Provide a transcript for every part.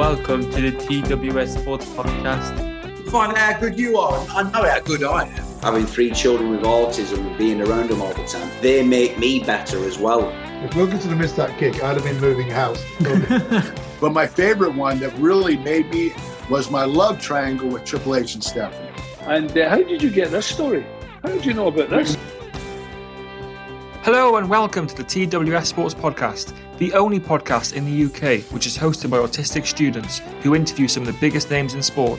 Welcome to the TWS Sports Podcast. find out how good you are. I know how good I am. having three children with autism and being around them all the time, they make me better as well. If Wilkinson had missed that kick, I'd have been moving house. But my favorite one that really made me was my love triangle with Triple H and Stephanie. And uh, how did you get this story? How did you know about this? Hello and welcome to the TWS Sports Podcast, the only podcast in the UK which is hosted by autistic students who interview some of the biggest names in sport.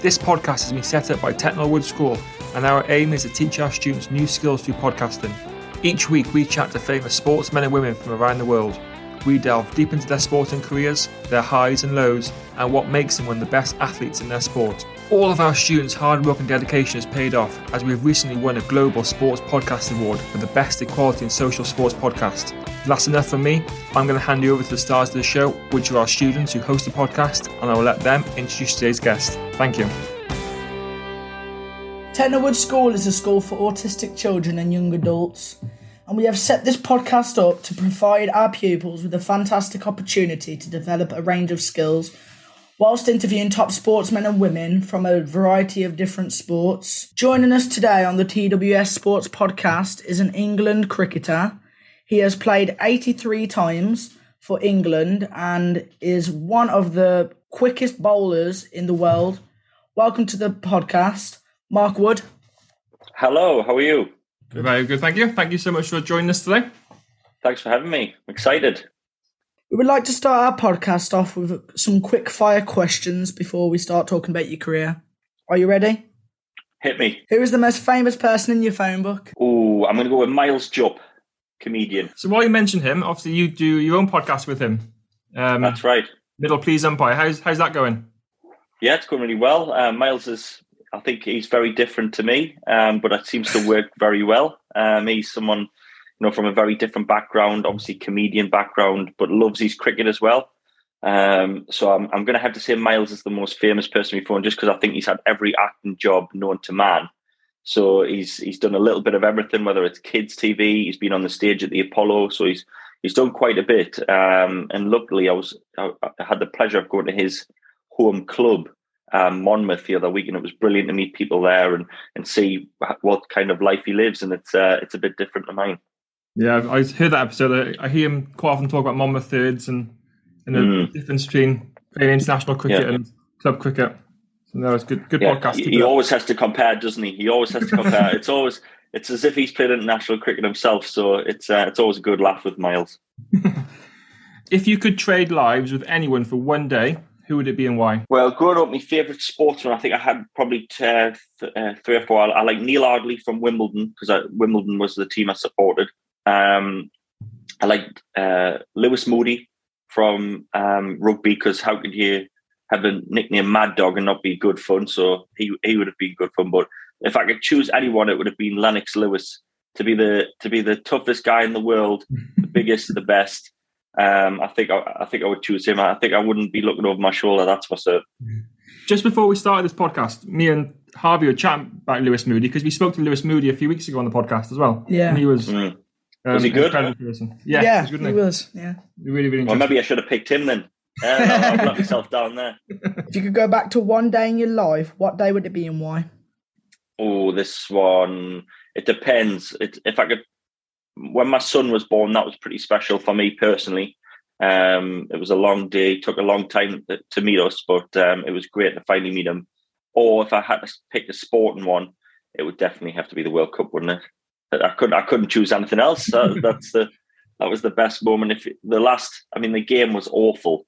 This podcast has been set up by Tettenhall Wood School, and our aim is to teach our students new skills through podcasting. Each week, we chat to famous sportsmen and women from around the world. We delve deep into their sporting careers, their highs and lows, and what makes them one of the best athletes in their sport. All of our students' hard work and dedication has paid off as we've recently won a Global Sports Podcast Award for the Best Equality in Social Sports Podcast. That's enough from me. I'm going to hand you over to the stars of the show, which are our students who host the podcast, and I will let them introduce today's guest. Thank you. Tettenhall Wood School is a school for autistic children and young adults, and we have set this podcast up to provide our pupils with a fantastic opportunity to develop a range of skills whilst interviewing top sportsmen and women from a variety of different sports. Joining us today on the TWS Sports Podcast is an England cricketer. He has played 83 times for England and is one of the quickest bowlers in the world. Welcome to the podcast, Mark Wood. Hello, how are you? Very good, thank you. Thank you so much for joining us today. Thanks for having me. I'm excited. We would like to start our podcast off with some quick fire questions before we start talking about your career. Are you ready? Hit me. Who is the most famous person in your phone book? Oh, I'm going to go with Miles Jupp, comedian. So while you mention him, obviously you do your own podcast with him. Um, That's right. Middle Please Umpire. How's how's that going? Yeah, it's going really well. Uh, Miles is, I think he's very different to me, um, but it seems to work very well. Um, he's someone, know, from a very different background, obviously comedian background, but loves his cricket as well. Um, so I'm, I'm going to have to say Miles is the most famous person before, just because I think he's had every acting job known to man. So he's he's done a little bit of everything, whether it's kids TV, he's been on the stage at the Apollo, so he's he's done quite a bit. Um, and luckily, I was I, I had the pleasure of going to his home club, um, Monmouth, the other week, and it was brilliant to meet people there and and see what kind of life he lives, and it's uh, it's a bit different to mine. Yeah, I've, I heard that episode. I, I hear him quite often talk about Monmouth thirds and, and the Mm. difference between playing international cricket Yeah. and club cricket. So no, it's good. Good Yeah, podcast. he, he always has to compare, doesn't he? He always has to compare. it's always it's as if he's played international cricket himself. So it's uh, it's always a good laugh with Miles. If you could trade lives with anyone for one day, who would it be and why? Well, growing up, my favourite sportsman, I think I had probably uh, th- uh, three or four. I, I like Neal Ardley from Wimbledon because Wimbledon was the team I supported. Um, I liked uh, Lewis Moody from um, rugby because how could you have a nickname Mad Dog and not be good fun? So he he would have been good fun. But if I could choose anyone, it would have been Lennox Lewis to be the to be the toughest guy in the world, the biggest, the best. Um, I think I, I think I would choose him. I think I wouldn't be looking over my shoulder. That's for certain. Just before we started this podcast, me and Harvey were chatting about Lewis Moody because we spoke to Lewis Moody a few weeks ago on the podcast as well. Yeah. and he was. Mm. Um, Was he good? person. Yeah, yeah, he was good. he wasn't. Yeah. he? Really, really Well, maybe I should have picked him then. Uh, I'll let myself down there. If you could go back to one day in your life, what day would it be and why? Oh, this one. It depends. It, if I could, when my son was born, that was pretty special for me personally. Um, it was a long day. It took a long time to, to meet us, but um, it was great to finally meet him. Or if I had to pick a sporting one, it would definitely have to be the World Cup, wouldn't it? I couldn't. I couldn't choose anything else. That, that's the that was the best moment. If the last, I mean, the game was awful,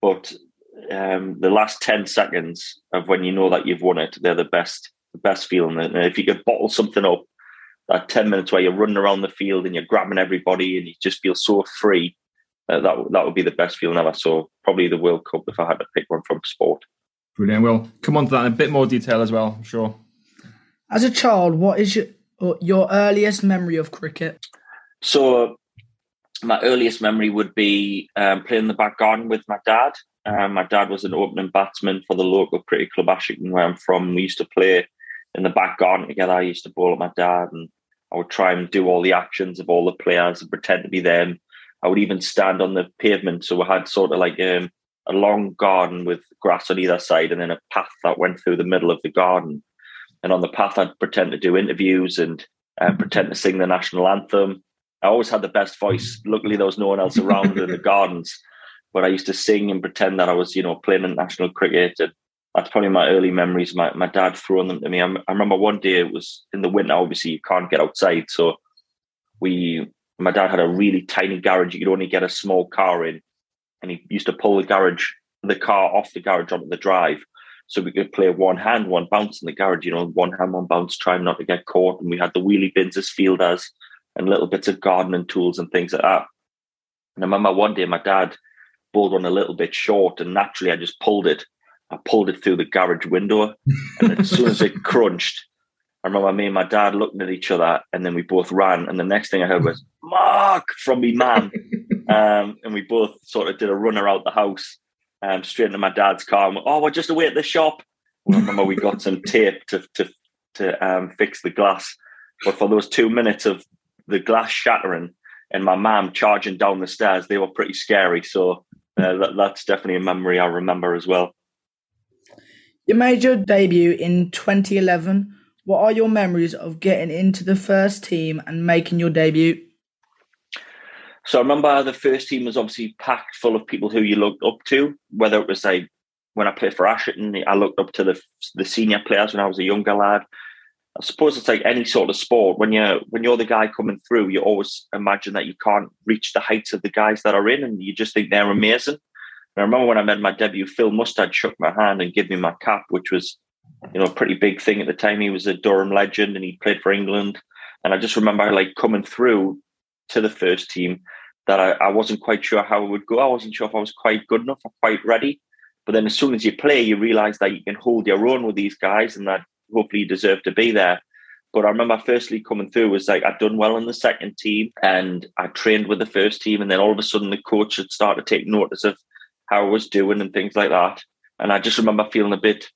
but um, the last ten seconds of when you know that you've won it, they're the best. The best feeling. And if you could bottle something up, that ten minutes where you're running around the field and you're grabbing everybody and you just feel so free, uh, that that would be the best feeling ever. So probably the World Cup if I had to pick one from sport. Brilliant. We'll come on to that in a bit more detail as well. I'm sure. As a child, what is your your earliest memory of cricket? So my earliest memory would be um, playing in the back garden with my dad. Um, my dad was an opening batsman for the local cricket club Ashington, where I'm from. We used to play in the back garden together. I used to bowl at my dad, and I would try and do all the actions of all the players and pretend to be them. I would even stand on the pavement, so we had sort of like um, a long garden with grass on either side, and then a path that went through the middle of the garden. And on the path, I'd pretend to do interviews and uh, pretend to sing the national anthem. I always had the best voice. Luckily, there was no one else around in the gardens, but I used to sing and pretend that I was, you know, playing in national cricket. And that's probably my early memories. My my dad throwing them to me. I, I remember one day it was in the winter. Obviously, you can't get outside, so we. My dad had a really tiny garage. You could only get a small car in, and he used to pull the garage, the car off the garage onto the drive, so we could play one hand, one bounce in the garage. You know, one hand, one bounce, trying not to get caught. And we had the wheelie bins as fielders and little bits of gardening tools and things like that. And I remember one day my dad bowled one a little bit short, and naturally I just pulled it. I pulled it through the garage window, and as soon as it crunched, I remember me and my dad looking at each other, and then we both ran. And the next thing I heard was "Mark" from me man, um, and we both sort of did a runner out the house, um, straight into my dad's car. And went, oh, we're just away at the shop. I remember we got some tape to to to um, fix the glass, but for those two minutes of the glass shattering and my mum charging down the stairs, they were pretty scary. So uh, that, that's definitely a memory I remember as well. You made your debut in 2011. What are your memories of getting into the first team and making your debut? So I remember the first team was obviously packed full of people who you looked up to, whether it was like when I played for Ashington, I looked up to the the senior players when I was a younger lad. I suppose it's like any sort of sport. When you're when you're the guy coming through, you always imagine that you can't reach the heights of the guys that are in, and you just think they're amazing. And I remember when I made my debut, Phil Mustard shook my hand and gave me my cap, which was, you know, a pretty big thing at the time. He was a Durham legend and he played for England. And I just remember like coming through to the first team that I, I wasn't quite sure how it would go. I wasn't sure if I was quite good enough or quite ready. But then as soon as you play, you realize that you can hold your own with these guys and that hopefully you deserve to be there. But I remember firstly coming through was like I'd done well in the second team and I trained with the first team. And then all of a sudden the coach had started to take notice of how I was doing and things like that. And I just remember feeling a bit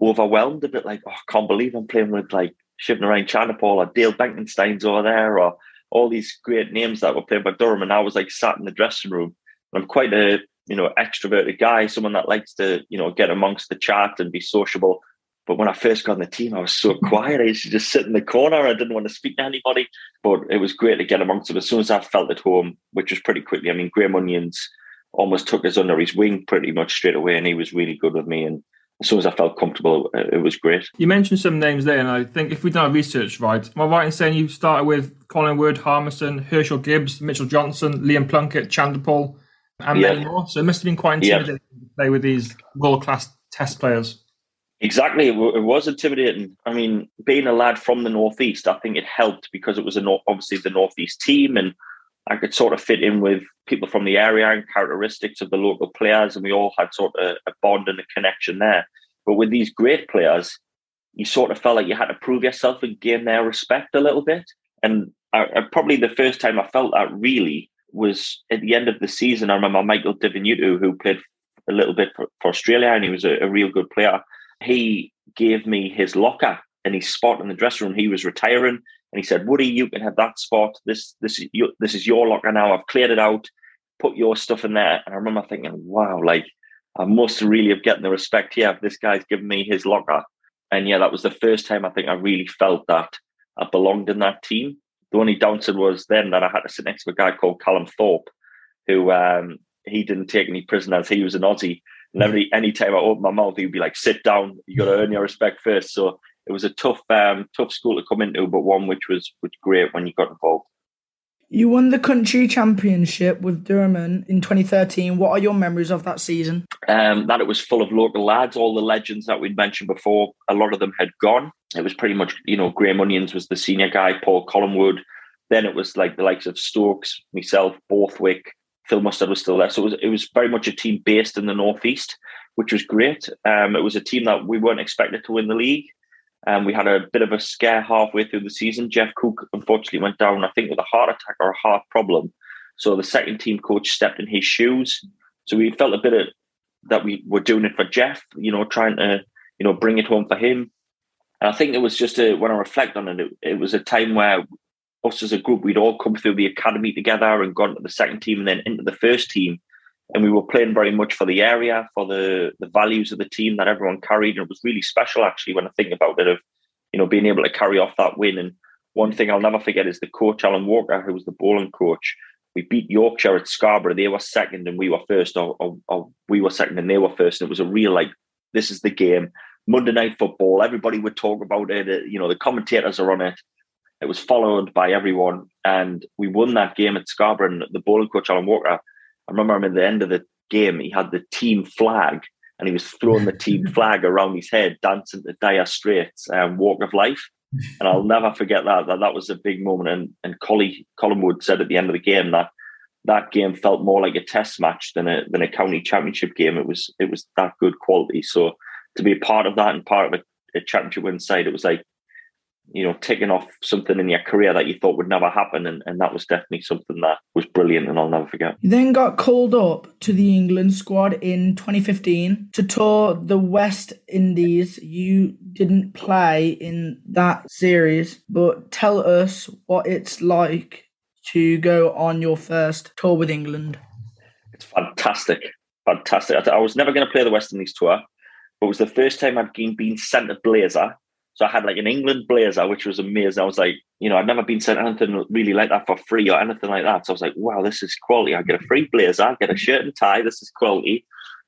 overwhelmed, a bit like, oh, I can't believe I'm playing with like Shivnarine Chanderpaul or Dale Benkenstein's over there or all these great names that were playing by Durham. And I was like sat in the dressing room. And I'm quite a you know extroverted guy, someone that likes to you know get amongst the chat and be sociable. But when I first got on the team, I was so quiet. I used to just sit in the corner. I didn't want to speak to anybody. But it was great to get amongst them as soon as I felt at home, which was pretty quickly. I mean, Graham Onions almost took us under his wing pretty much straight away, and he was really good with me. And as soon as I felt comfortable, uh, it was great. You mentioned some names there, and I think if we've done our research right, am I right in saying you started with Collingwood, Harmison, Herschelle Gibbs, Mitchell Johnson, Liam Plunkett, Chanderpaul, and yeah. many more? So it must have been quite intimidating yeah. to play with these world class test players. Exactly, it was intimidating. I mean, being a lad from the northeast, I think it helped because it was a obviously the northeast team, and I could sort of fit in with people from the area and characteristics of the local players, and we all had sort of a bond and a connection there. But with these great players, you sort of felt like you had to prove yourself and gain their respect a little bit. And I, I, probably the first time I felt that really was at the end of the season. I remember Michael Di Venuto, who played a little bit for, for Australia, and he was a, a real good player he gave me his locker and his spot in the dressing room. He was retiring, and he said, "Woody, you can have that spot. This this this is your locker now. I've cleared it out. Put your stuff in there." And I remember thinking, "Wow, like I must really have gotten the respect here. If this guy's given me his locker." And yeah, that was the first time I think I really felt that I belonged in that team. The only downside was then that I had to sit next to a guy called Callum Thorp, who um, he didn't take any prisoners. He was an Aussie, and every any time I opened my mouth, he'd be like, "Sit down. You got to earn your respect first. So it was a tough, um, tough school to come into, but one which was was great when you got involved. You won the country championship with Durham in 2013. What are your memories of that season? Um, that it was full of local lads. All the legends that we'd mentioned before, a lot of them had gone. It was pretty much, you know, Graham Onions was the senior guy, Paul Collingwood. Then it was like the likes of Stokes, myself, Borthwick, Phil Mustard was still there. So it was, it was very much a team based in the Northeast, which was great. Um, it was a team that we weren't expected to win the league. Um, we had a bit of a scare halfway through the season. Geoff Cook unfortunately went down, I think, with a heart attack or a heart problem. So the second team coach stepped in his shoes. So we felt a bit of that we were doing it for Geoff, you know, trying to, you know, bring it home for him. And I think it was just a, when I reflect on it, it, it was a time where us as a group, we'd all come through the academy together and gone to the second team and then into the first team. And we were playing very much for the area, for the the values of the team that everyone carried. And it was really special actually when I think about it of, you know, being able to carry off that win. And one thing I'll never forget is the coach Alan Walker, who was the bowling coach. We beat Yorkshire at Scarborough. They were second and we were first, or, or, or we were second and they were first. And it was a real like, this is the game. Monday night football. Everybody would talk about it. Uh, you know, the commentators are on it. It was followed by everyone, and we won that game at Scarborough. And the bowling coach Alan Walker, I remember him at the end of the game. He had the team flag, and he was throwing the team flag around his head, dancing to Dire Straits um, "Walk of Life." And I'll never forget that. That that was a big moment. And and Collie Collingwood said at the end of the game that that game felt more like a test match than a than a county championship game. It was it was that good quality. So to be a part of that and part of a, a championship win side, it was like you know, taking off something in your career that you thought would never happen. And, and that was definitely something that was brilliant and I'll never forget. You then got called up to the England squad in 2015 to tour the West Indies. You didn't play in that series, but tell us what it's like to go on your first tour with England. It's fantastic. Fantastic. I was never going to play the West Indies tour, but it was the first time I'd been sent a blazer so I had like an England blazer, which was amazing. I was like, you know, I'd never been sent anything really like that for free or anything like that. So I was like, wow, this is quality. I get a free blazer, I get a shirt and tie. This is quality.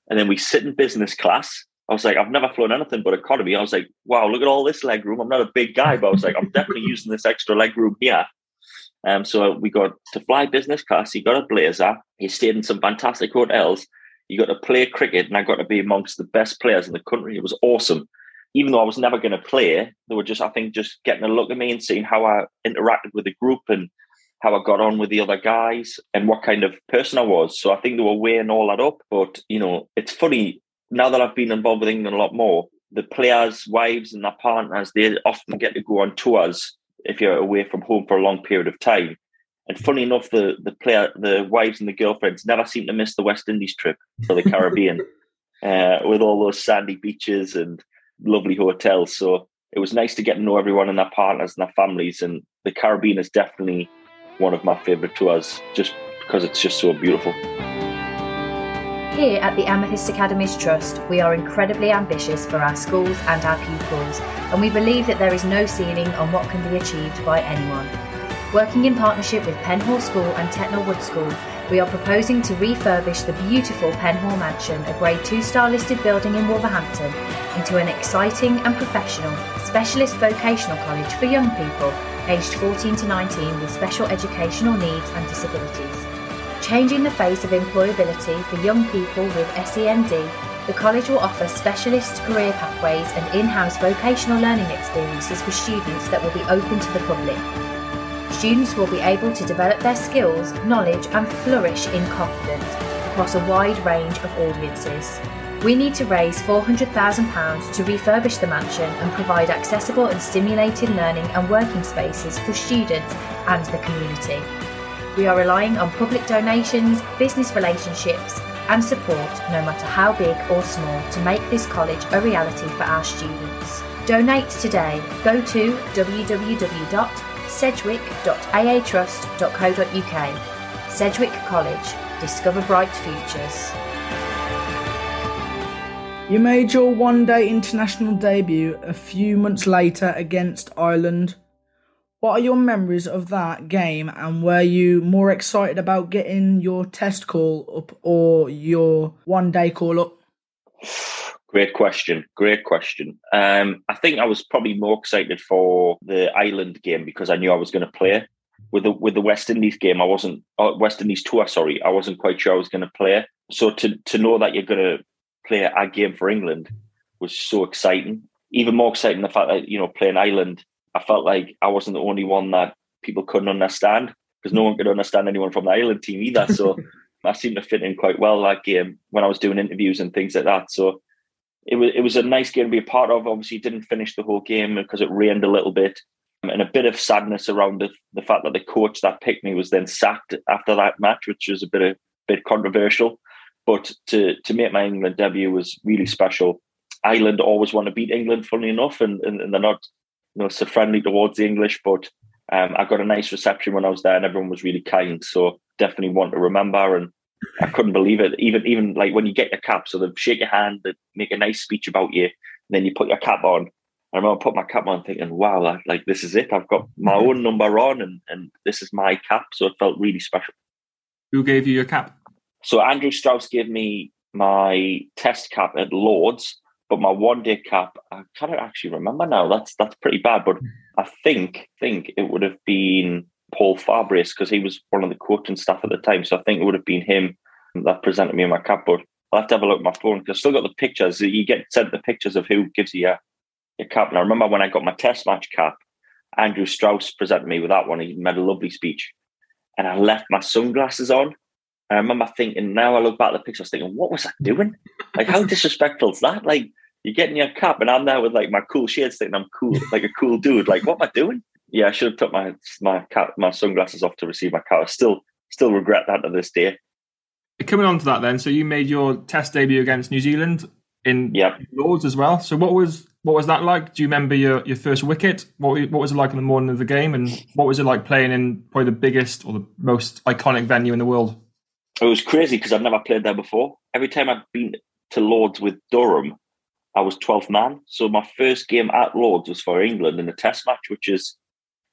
And then we sit in business class. I was like, I've never flown anything but economy. I was like, wow, look at all this leg room. I'm not a big guy, but I was like, I'm definitely using this extra leg room here. Um, so we got to fly business class. He got a blazer. He stayed in some fantastic hotels. You got to play cricket, and I got to be amongst the best players in the country. It was awesome even though I was never going to play, they were just, I think, just getting a look at me and seeing how I interacted with the group and how I got on with the other guys and what kind of person I was. So I think they were weighing all that up. But, you know, it's funny now that I've been involved with England a lot more, the players' wives and their partners, they often get to go on tours if you're away from home for a long period of time. And funny enough, the the player, the wives and the girlfriends never seem to miss the West Indies trip for the Caribbean, uh, with all those sandy beaches and lovely hotels. So it was nice to get to know everyone and their partners and their families. And the Caribbean is definitely one of my favourite tours just because it's just so beautiful. Here at the Amethyst Academies Trust, we are incredibly ambitious for our schools and our pupils, and we believe that there is no ceiling on what can be achieved by anyone. Working in partnership with Penhall School and Tettenhall Wood School, we are proposing to refurbish the beautiful Penhall Mansion, a Grade 2 star listed building in Wolverhampton, into an exciting and professional specialist vocational college for young people aged 14 to 19 with special educational needs and disabilities. Changing the face of employability for young people with SEND, the college will offer specialist career pathways and in house vocational learning experiences for students that will be open to the public students will be able to develop their skills, knowledge, and flourish in confidence across a wide range of audiences. We need to raise £400,000 to refurbish the mansion and provide accessible and stimulating learning and working spaces for students and the community. We are relying on public donations, business relationships, and support, no matter how big or small, to make this college a reality for our students. Donate today. Go to www sedgwick.aatrust.co.uk. Sedgwick College. Discover bright futures. You made your one day international debut a few months later against Ireland. What are your memories of that game and were you more excited about getting your test call up or your one day call up? Great question. Great question. Um, I think I was probably more excited for the Ireland game because I knew I was going to play. With the with the West Indies game, I wasn't uh, West Indies tour. Sorry, I wasn't quite sure I was going to play. So to to know that you're going to play a game for England was so exciting. Even more exciting the fact that you know playing Ireland, I felt like I wasn't the only one that people couldn't understand because no one could understand anyone from the Ireland team either. So I seemed to fit in quite well that game when I was doing interviews and things like that. So it was it was a nice game to be a part of. Obviously, didn't finish the whole game because it rained a little bit, and a bit of sadness around the, the fact that the coach that picked me was then sacked after that match, which was a bit a bit controversial. But to to make my England debut was really special. Ireland always want to beat England, funny enough, and, and, and they're not you know so friendly towards the English. But um, I got a nice reception when I was there, and everyone was really kind. So definitely want to remember. And I couldn't believe it. Even even like when you get your cap, so they shake your hand, they make a nice speech about you, and then you put your cap on. I remember I put my cap on thinking, wow, like this is it. I've got my own number on and, and this is my cap. So it felt really special. Who gave you your cap? So Andrew Strauss gave me my test cap at Lords, but my one day cap, I can't actually remember now. That's that's pretty bad. But I think think it would have been Paul Farbrace because he was one of the coaching staff at the time. So I think it would have been him that presented me in my cap. But I'll have to have a look at my phone because I've still got the pictures. You get sent the pictures of who gives you your, your cap. And I remember when I got my test match cap, Andrew Strauss presented me with that one. He made a lovely speech. And I left my sunglasses on. And I remember thinking, now I look back at the picture, I was thinking, what was I doing? Like, how disrespectful is that? Like, you're getting your cap, and I'm there with like my cool shades, thinking I'm cool, like a cool dude. Like, what am I doing? Yeah, I should have took my my my sunglasses off to receive my cap. I still still regret that to this day. Coming on to that, then, so you made your Test debut against New Zealand in yep. Lords as well. So what was what was that like? Do you remember your, your first wicket? What what was it like in the morning of the game, and what was it like playing in probably the biggest or the most iconic venue in the world? It was crazy because I'd never played there before. Every time I'd been to Lords with Durham, I was 12th man. So my first game at Lords was for England in a test match, which is,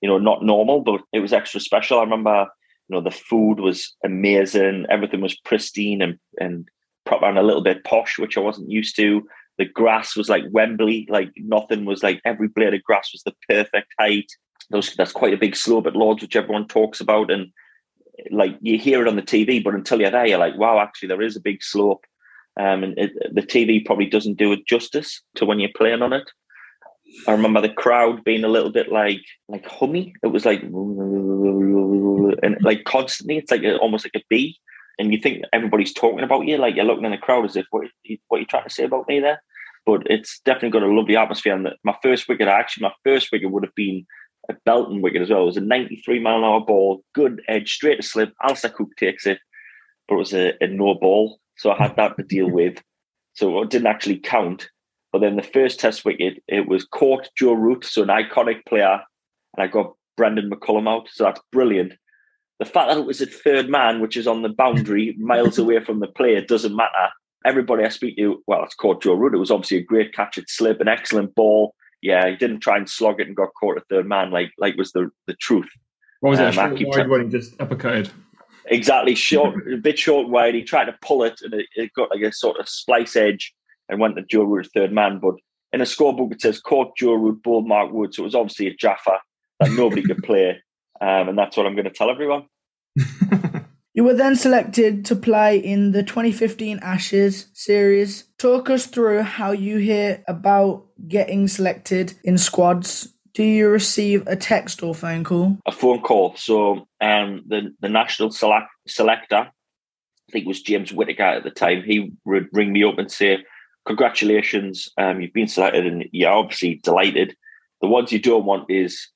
you know, not normal, but it was extra special. I remember, you know, the food was amazing. Everything was pristine and, and proper and a little bit posh, which I wasn't used to. The grass was like Wembley, like nothing was like every blade of grass was the perfect height. Those, that's quite a big slope at Lords, which everyone talks about. And like you hear it on the TV, but until you're there, you're like, wow, actually, there is a big slope. Um, and it, the TV probably doesn't do it justice to when you're playing on it. I remember the crowd being a little bit like like hummy. It was like and like constantly. It's like a, almost like a bee, and you think everybody's talking about you. Like you're looking in the crowd as if what what are you trying to say about me there? But it's definitely got a lovely atmosphere. And my first wicket, actually, my first wicket would have been a Belton wicket as well. It was a 93 mile an hour ball, good edge, straight to slip. Alastair Cook takes it, but it was a, a no ball. So I had that to deal with. So it didn't actually count. But then the first test wicket, it was caught Joe Root, so an iconic player, and I got Brendon McCullum out. So that's brilliant. The fact that it was at third man, which is on the boundary, miles away from the player, doesn't matter. Everybody I speak to, well, it's caught Joe Root. It was obviously a great catch at slip, an excellent ball. Yeah, he didn't try and slog it and got caught at third man, like like was the the truth. What was it? Um, short wide when he just uppercutted? Exactly, short, a bit short wide. He tried to pull it, and it, it got like a sort of splice edge, and went to Joe Root third man. But in a scorebook, it says caught Joe Root, ball Mark Wood. So it was obviously a Jaffa that nobody could play, um, and that's what I'm going to tell everyone. You were then selected to play in the 2015 Ashes series. Talk us through how you hear about getting selected in squads. Do you receive a text or phone call? A phone call. So um, the the national select, selector, I think it was James Whitaker at the time. He would ring me up and say, "Congratulations, um, you've been selected, and you're obviously delighted." The ones you don't want is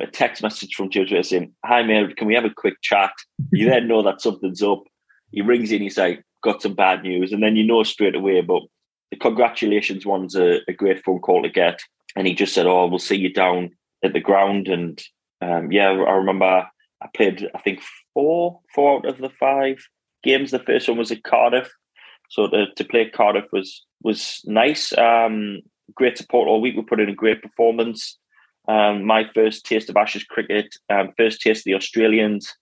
a text message from James Whitaker saying, "Hi, mate, can we have a quick chat?" You then know that something's up. He rings in, he's like, "Got some bad news," and then you know straight away. But the congratulations one's a, a great phone call to get. And he just said, "Oh, we'll see you down at the ground." And um, yeah, I remember I played, I think four, four out of the five games. The first one was at Cardiff, so to, to play Cardiff was was nice. Um, great support all week. We put in a great performance. Um, my first taste of Ashes cricket, um, first taste of the Australians,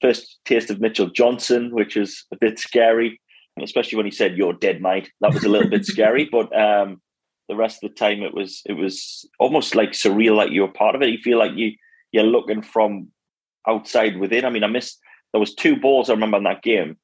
first taste of Mitchell Johnson, which was a bit scary, especially when he said "You're dead, mate." That was a little bit scary, but um, the rest of the time it was it was almost like surreal, like you were part of it. You feel like you you're looking from outside within. I mean, I missed there was two balls I remember in that game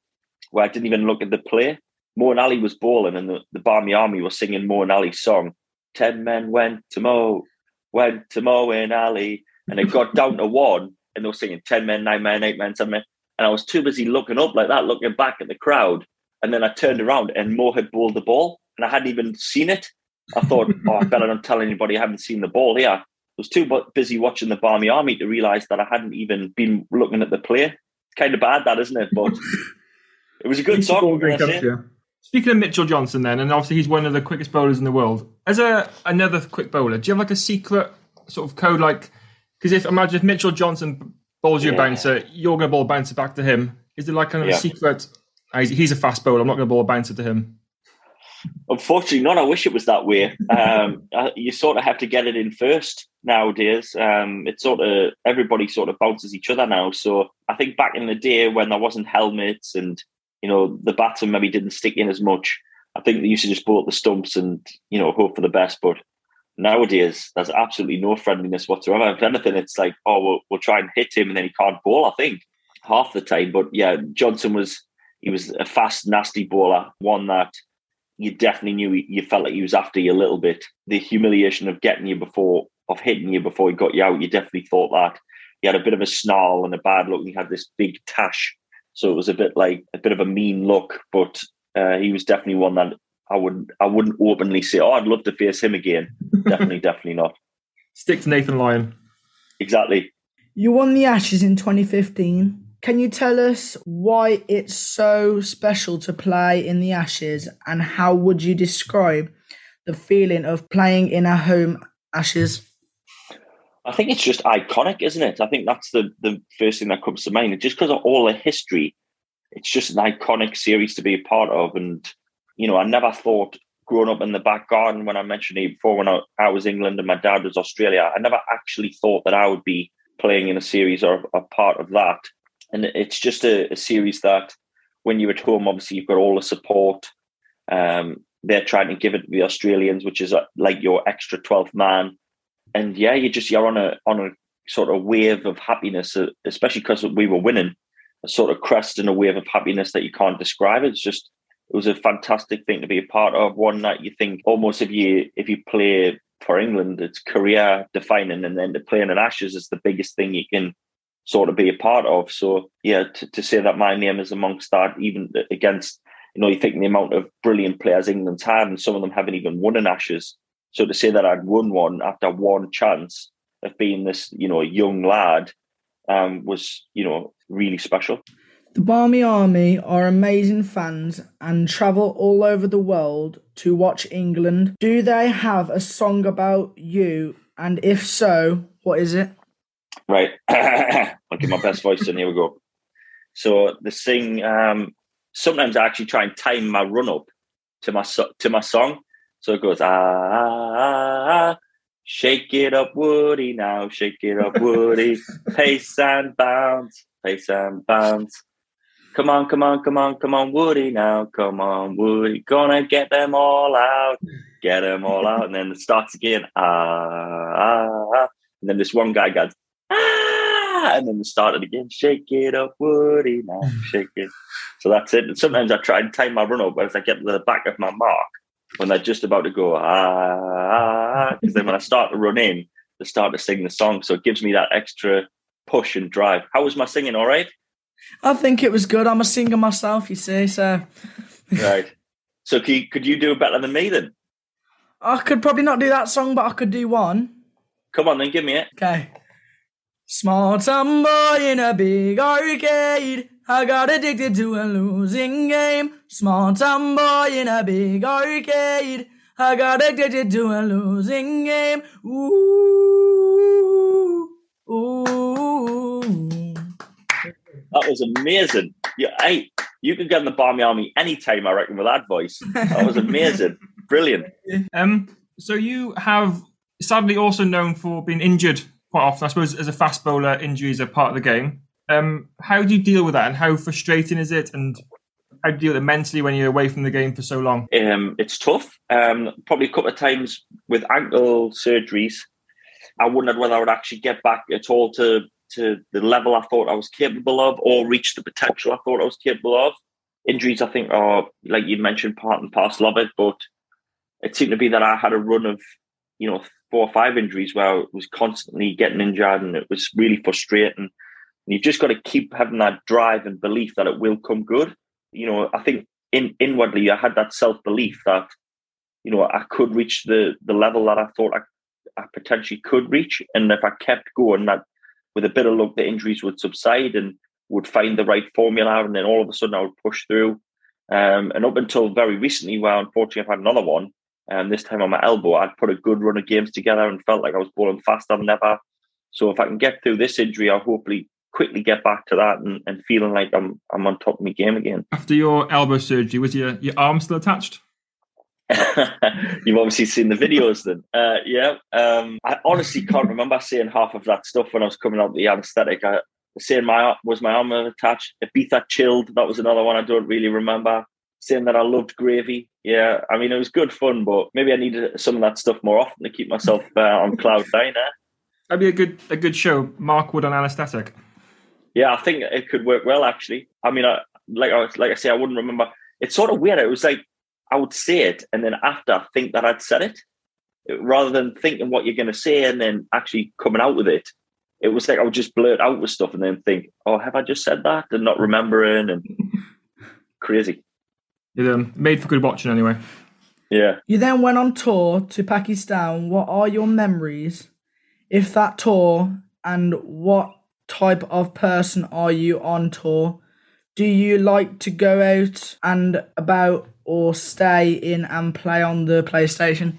where I didn't even look at the play. Moeen Ali was bowling, and the, the Barmy Army was singing Moeen Ali's song. Ten men went to Mo, went to Moeen Ali, and it got down to one, and they were singing ten men, nine men, eight men, seven men. and I was too busy looking up like that, looking back at the crowd. And then I turned around and Mo had bowled the ball, and I hadn't even seen it. I thought, oh, I better not tell anybody I haven't seen the ball here. I was too busy watching the Barmy Army to realise that I hadn't even been looking at the play. It's kind of bad, that isn't it? But it was a good song. What can I say? Speaking of Mitchell Johnson, then, and obviously he's one of the quickest bowlers in the world. As a another quick bowler, do you have like a secret sort of code? Like, because if imagine if Mitchell Johnson bowls you a bouncer, you're going to bowl a bouncer back to him. Is there like kind of Yeah. a secret? "Ah, He's, he's a fast bowler. I'm not going to bowl a bouncer to him. Unfortunately, not. I wish it was that way. Um, uh, you sort of have to get it in first nowadays. Um, it's sort of everybody sort of bounces each other now. So I think back in the day when there wasn't helmets and you know the batsman maybe didn't stick in as much, I think they used to just bowl at the stumps and you know hope for the best. But nowadays, there's absolutely no friendliness whatsoever. If anything, it's like, oh, we'll, we'll try and hit him and then he can't bowl. I think half the time. But yeah, Johnson was he was a fast, nasty bowler, one that you definitely knew he, you felt like he was after you a little bit. The humiliation of getting you before, of hitting you before he got you out, you definitely thought that. He had a bit of a snarl and a bad look, and he had this big tash. So it was a bit like a bit of a mean look, but uh, he was definitely one that I wouldn't, I wouldn't openly say, "Oh, I'd love to face him again." definitely, definitely not. Stick to Nathan Lyon. Exactly. You won the Ashes in 2015. Can you tell us why it's so special to play in the Ashes and how would you describe the feeling of playing in a home Ashes? I think it's just iconic, isn't it? I think that's the the first thing that comes to mind. Just because of all the history, it's just an iconic series to be a part of. And you know, I never thought growing up in the back garden when I mentioned it before, when I, I was England and my dad was Australia, I never actually thought that I would be playing in a series or a part of that. And it's just a, a series that when you're at home, obviously you've got all the support. Um, they're trying to give it to the Australians, which is uh like your extra 12th man and yeah, you just you're on a on a sort of wave of happiness, uh, especially because we were winning, a sort of crest and a wave of happiness that you can't describe. It's just it was a fantastic thing to be a part of. One that you think almost if you if you play for England, it's career defining, and then to play in an Ashes is the biggest thing you can sort of be a part of. So yeah, to, to say that my name is amongst that, even against you know, you think the amount of brilliant players England's had, and some of them haven't even won an Ashes. So to say that I'd won one after one chance of being this, you know, young lad, um, was, you know, really special. The Barmy Army are amazing fans and travel all over the world to watch England. Do they have a song about you? And if so, what is it? Right. I'll give my best voice and here we go. So the sing, um, sometimes I actually try and time my run up to my so- to my song. So it goes, ah, ah, ah, ah, shake it up, Woody, now, shake it up, Woody, pace and bounce, pace and bounce. Come on, come on, come on, come on, Woody, now, come on, Woody, gonna get them all out, get them all out. And then it starts again, ah, ah, ah. And then this one guy goes, ah, and then it started again, shake it up, Woody, now, shake it. So that's it. And sometimes I try and time my run up but as I get to the back of my mark when they're just about to go, ah, because then when I start to run in, they start to sing the song. So it gives me that extra push and drive. How was my singing? All right? I think it was good. I'm a singer myself, you see, so Right. So could you, could you do it better than me then? I could probably not do that song, but I could do one. Come on then, give me it. Okay. Small town boy in a big arcade. I got addicted to a losing game. Small town boy in a big arcade. I got addicted to a losing game. Ooh, ooh. That was amazing. Yeah, hey, you could get in the Barmy Army anytime, I reckon, with that voice. That was amazing. Brilliant. Um, so you have sadly also known for being injured quite often. I suppose as a fast bowler, injuries are part of the game. Um, how do you deal with that, and how frustrating is it, and how do you deal with it mentally when you're away from the game for so long? Um, it's tough. Um, probably a couple of times with ankle surgeries, I wondered whether I would actually get back at all to to the level I thought I was capable of, or reach the potential I thought I was capable of. Injuries, I think, are like you mentioned, part and parcel of it. But it seemed to be that I had a run of, you know, four or five injuries where I was constantly getting injured, and it was really frustrating. You've just got to keep having that drive and belief that it will come good. You know, I think in inwardly I had that self belief that you know I could reach the the level that I thought I, I potentially could reach, and if I kept going, that with a bit of luck, the injuries would subside and would find the right formula, and then all of a sudden I would push through. Um, and up until very recently, where unfortunately I've had another one, and um, this time on my elbow, I'd put a good run of games together and felt like I was bowling faster than ever. So if I can get through this injury, I'll hopefully quickly get back to that and, and feeling like I'm I'm on top of my game again. After your elbow surgery, was your your arm still attached? You've obviously seen the videos then. Uh, yeah. Um, I honestly can't remember seeing half of that stuff when I was coming out of the anaesthetic. I saying my was my arm attached. Ibiza chilled. That was another one I don't really remember. Saying that I loved gravy. Yeah, I mean it was good fun, but maybe I needed some of that stuff more often to keep myself uh, on cloud nine. Eh? That'd be a good a good show. Mark Wood on anaesthetic. Yeah, I think it could work well actually. I mean, I, like I like I say, I wouldn't remember. It's sort of weird. It was like I would say it, and then after I think that I'd said it, rather than thinking what you're going to say and then actually coming out with it. It was like I would just blurt out with stuff and then think, "Oh, have I just said that?" and not remembering and crazy. It um, made for good watching anyway. Yeah. You then went on tour to Pakistan. What are your memories, if that tour, and what type of person are you on tour? Do you like to go out and about or stay in and play on the PlayStation?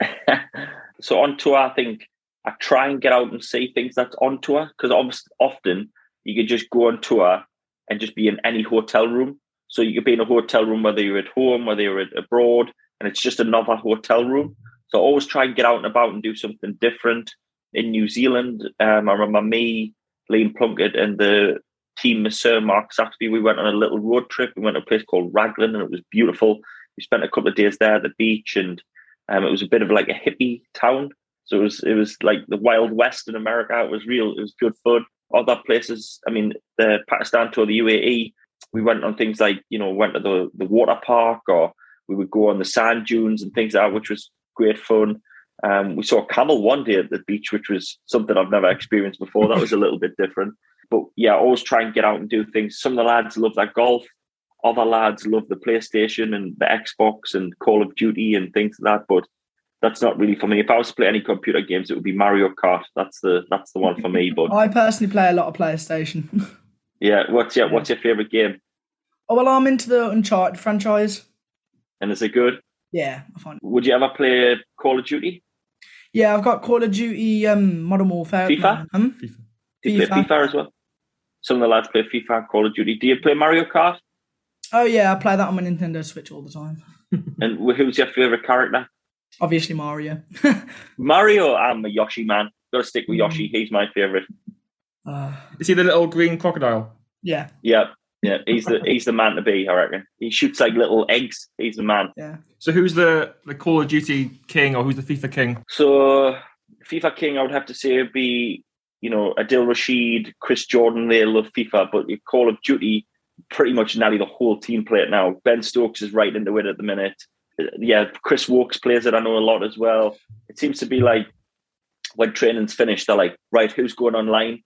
so on tour, I think I try and get out and see things that's on tour because often you can just go on tour and just be in any hotel room. So you could be in a hotel room whether you're at home, whether you're abroad, and it's just another hotel room. So always try and get out and about and do something different. In New Zealand, um, I remember me, Liam Plunkett, and the team Sir Mark Saxby, we went on a little road trip. We went to a place called Raglan and it was beautiful. We spent a couple of days there at the beach and um, it was a bit of like a hippie town. So it was it was like the Wild West in America. It was real. It was good fun. Other places, I mean, the Pakistan tour, the UAE, we went on things like you know went to the the water park or we would go on the sand dunes and things like that, which was great fun. Um, we saw a camel one day at the beach, which was something I've never experienced before. That was a little bit different. But yeah, always try and get out and do things. Some of the lads love that golf. Other lads love the PlayStation and the Xbox and Call of Duty and things like that. But that's not really for me. If I was to play any computer games, it would be Mario Kart. That's the that's the one for me. But I personally play a lot of PlayStation. yeah, what's your what's your favorite game? Oh well, I'm into the Uncharted franchise. And is it good? Yeah, I find. Would you ever play Call of Duty? Yeah, I've got Call of Duty, um, Modern Warfare, FIFA. Um, FIFA. Do you play FIFA as well? Some of the lads play FIFA, Call of Duty. Do you play Mario Kart? Oh yeah, I play that on my Nintendo Switch all the time. and who's your favorite character? Obviously Mario. Mario, I'm a Yoshi man. Got to stick with Yoshi. He's my favorite. Uh, Is he the little green crocodile? Yeah. Yeah. Yeah, he's the he's the man to be. I reckon he shoots like little eggs. He's the man. Yeah. So who's the the Call of Duty king, or who's the FIFA king? So FIFA king, I would have to say would be you know Adil Rashid, Chris Jordan. They love FIFA, but Call of Duty, pretty much nearly the whole team play it now. Ben Stokes is right into it at the minute. Yeah, Chris Woakes plays it. I know a lot as well. It seems to be like when training's finished, they're like, right, who's going online?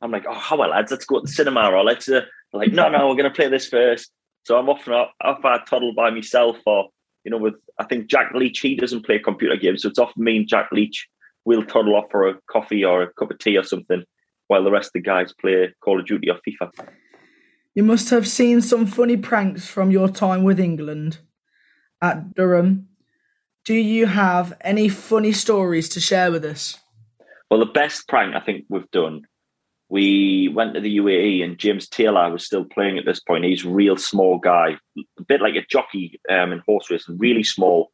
I'm like, oh, how well, lads, let's go to the cinema or let's. Uh, like, no, no, we're going to play this first. So I'm often off, off I toddle by myself, or you know, with I think Jack Leach he doesn't play computer games, so it's often me and Jack Leach we'll toddle off for a coffee or a cup of tea or something, while the rest of the guys play Call of Duty or FIFA. You must have seen some funny pranks from your time with England at Durham. Do you have any funny stories to share with us? Well, the best prank I think we've done we went to the UAE and James Taylor was still playing at this point. He's a real small guy, a bit like a jockey um, in horse racing, really small.